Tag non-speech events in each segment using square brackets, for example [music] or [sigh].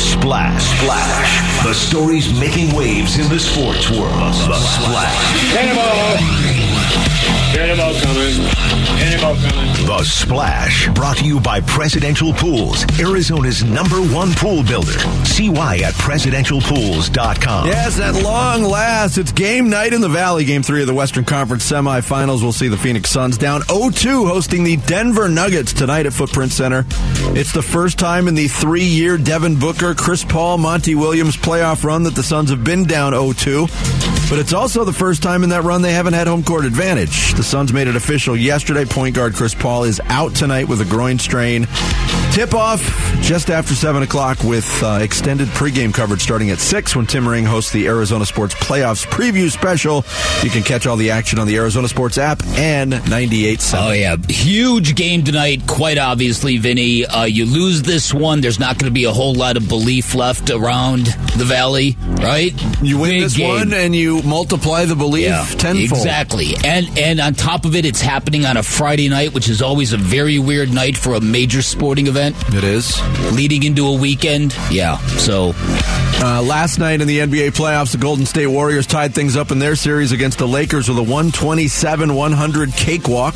Splash. Splash. The stories making waves in the sports world. The Splash. Cannonball! Cannonball coming. Cannonball coming. The Splash. Brought to you by Presidential Pools, Arizona's number one pool builder. See why at presidentialpools.com. Yes, at long last, it's game night in the Valley. Game three of the Western Conference semifinals. We'll see the Phoenix Suns down 0-2 hosting the Denver Nuggets tonight at Footprint Center. It's the first time in the three-year Devin Booker, Chris Paul, Monty Williams playoff run that the Suns have been down 0-2. But it's also the first time in that run they haven't had home court advantage. The Suns made it official yesterday. Point guard Chris Paul is out tonight with a groin strain. Tip off just after 7 o'clock with uh, extended pregame coverage starting at 6 when Tim Ring hosts the Arizona Sports Playoffs preview special. You can catch all the action on the Arizona Sports app and 98.7. Oh, yeah. Huge game tonight, quite obviously, Vinny. Uh, you lose this one, there's not going to be a whole lot of belief left around the Valley, right? You win Big this game. one and you multiply the belief Yeah, tenfold. exactly. And and on top of it, it's happening on a Friday night, which is always a very weird night for a major sporting event, It is. leading into a weekend. Yeah. So Uh, last night in the NBA playoffs, the Golden State Warriors tied things up in their series against the Lakers with a 127 100 cakewalk.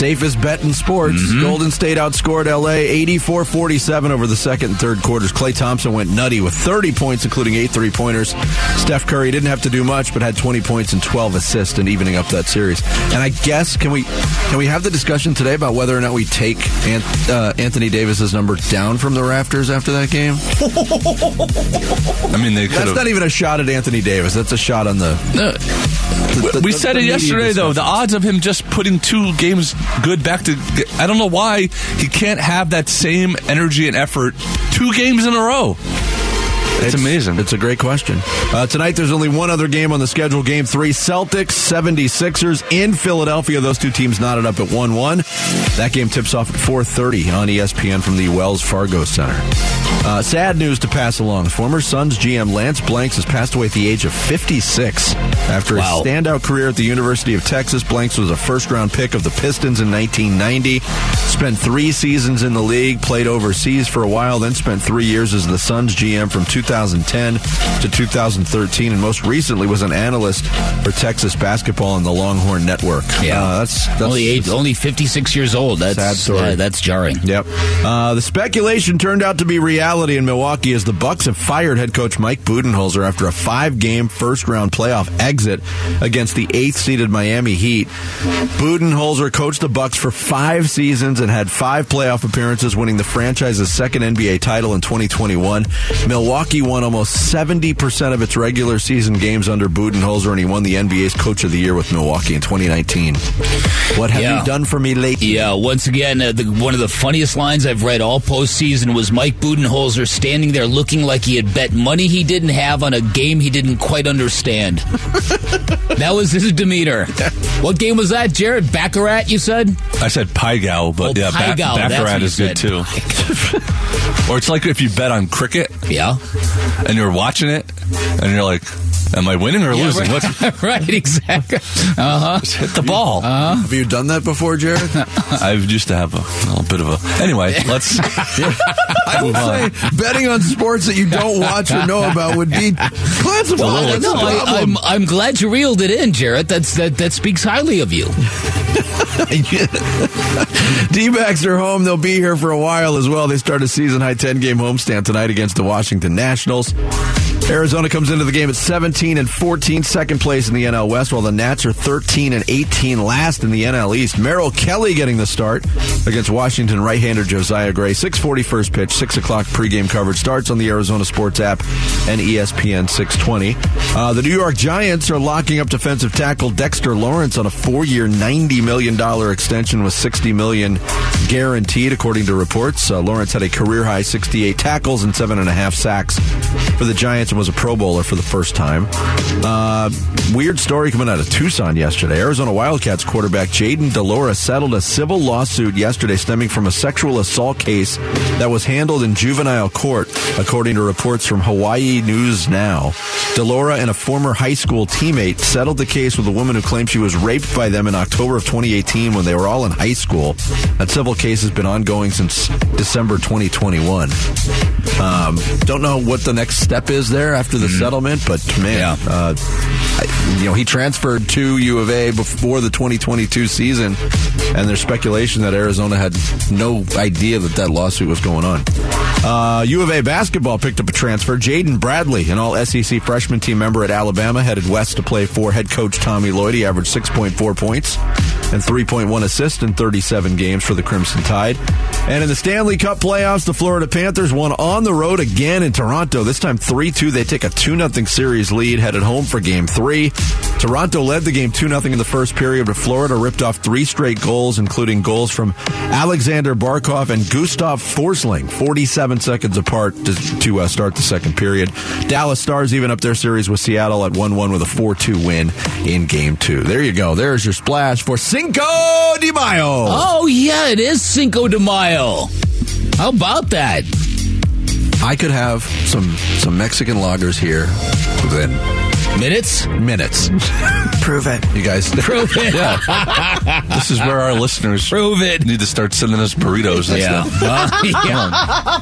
Safest bet in sports. Mm-hmm. Golden State outscored LA 84 47 over the second and third quarters. Klay Thompson went nutty with 30 points, including eight three pointers. Steph Curry didn't have to do much, but had 20 points and 12 assists and evening up that series. And I guess, can we can we have the discussion today about whether or not we take Ant, uh, Anthony Davis's number down from the rafters after that game? [laughs] I mean, they could That's not even a shot at Anthony Davis. That's a shot on the. The- the- we the- said the it yesterday, though. The odds of him just putting two games good back to. I don't know why he can't have that same energy and effort two games in a row. It's, amazing. It's a great question. Uh, tonight, there's only one other game on the schedule. Game three, Celtics, 76ers in Philadelphia. Those two teams knotted up at 1-1. That game tips off at 4.30 on ESPN from the Wells Fargo Center. Uh, sad news to pass along. Former Suns GM Lance Blanks has passed away at the age of 56. After Wow. a standout career at the University of Texas, Blanks was a first-round pick of the Pistons in 1990. Spent three seasons in the league, played overseas for a while, then spent three years as the Suns GM from 2010 to 2013, and most recently was an analyst for Texas basketball on the Longhorn Network. Yeah. Uh, that's, that's only eight, only fifty six years old. That's Sad story. yeah, that's jarring. Yep. Uh, the speculation turned out to be reality in Milwaukee is the Bucks have fired head coach Mike Budenholzer after a five-game first-round playoff exit against the eighth-seeded Miami Heat. Budenholzer coached the Bucks for five seasons and had five playoff appearances, winning the franchise's second NBA title in 2021. Milwaukee won almost 70% of its regular season games under Budenholzer, and he won the NBA's Coach of the Year with Milwaukee in 2019. What have Yeah. you done for me lately? Yeah, once again, uh, the, one of the funniest lines I've read all postseason was Mike Budenholzer standing there looking like he had bet money he didn't have on a game he didn't quite understand. [laughs] that was his demeanor. What game was that, Jared? Baccarat, you said? I said Pai Gow, but Oh, yeah, Gow, that's Baccarat is good too. [laughs] or it's like if you bet on cricket Yeah. and you're watching it and you're like, "Am I winning or losing? right, What's [laughs] right, exactly. Uh huh. just [laughs] hit the ball?" Uh-huh. Have you done that before, Jared? [laughs] I've used to have a, little bit of a. Anyway, let's. I would say betting on sports that you don't watch or know about would be classified. Well, no, the I, problem. I'm I'm glad you reeled it in, Jared. That's that that speaks highly of you. D-backs are home. They'll be here for a while as well. They start a season high 10 game homestand tonight against the Washington Nationals. Arizona comes into the game at 17 and 14, second place in the NL West, while the Nats are 13 and 18, last in the NL East. Merrill Kelly getting the start against Washington right-hander Josiah Gray. 6:40 first pitch, six o'clock pregame coverage starts on the Arizona Sports app and ESPN 620. Uh, the New York Giants are locking up defensive tackle Dexter Lawrence on a four-year, 90 million dollar extension with 60 million guaranteed, according to reports. Uh, Lawrence had a career-high 68 tackles and seven and a half sacks for the Giants was a Pro Bowler for the first time. Uh, weird story coming out of Tucson yesterday. Arizona Wildcats quarterback Jayden de Laura settled a civil lawsuit yesterday stemming from a sexual assault case that was handled in juvenile court, according to reports from Hawaii News Now. de Laura and a former high school teammate settled the case with a woman who claimed she was raped by them in October of 2018 when they were all in high school. That civil case has been ongoing since December 2021. Um, don't know what the next step is there after the settlement, but man, Yeah. uh, you know, he transferred to U of A before the 2022 season, and there's speculation that Arizona had no idea that that lawsuit was going on. Uh, U of A basketball picked up a transfer. Jaden Bradley, an all SEC freshman team member at Alabama, headed west to play for head coach Tommy Lloyd. He averaged 6.4 points and 3.1 assists in 37 games for the Crimson Tide. And in the Stanley Cup playoffs, the Florida Panthers won on the road again in Toronto. This time 3 2. They take a 2 0 series lead, headed home for game three. Toronto led the game 2 0 in the first period, but Florida ripped off three straight goals, including goals from Aleksander Barkov and Gustav Forsling, 47 seconds apart to, to uh, start the second period. Dallas Stars even up their series with Seattle at 1 1 with a 4 2 win in game two. There you go. There's your splash for Cinco de Mayo. Oh, yeah, it is Cinco de Mayo. How about that? I could have some some Mexican lagers here within Minutes? minutes. [laughs] Prove it. You guys, [laughs] Prove it. Yeah. this is where our listeners Prove it. need to start sending us burritos. and Yeah. stuff. Uh, [laughs] yeah.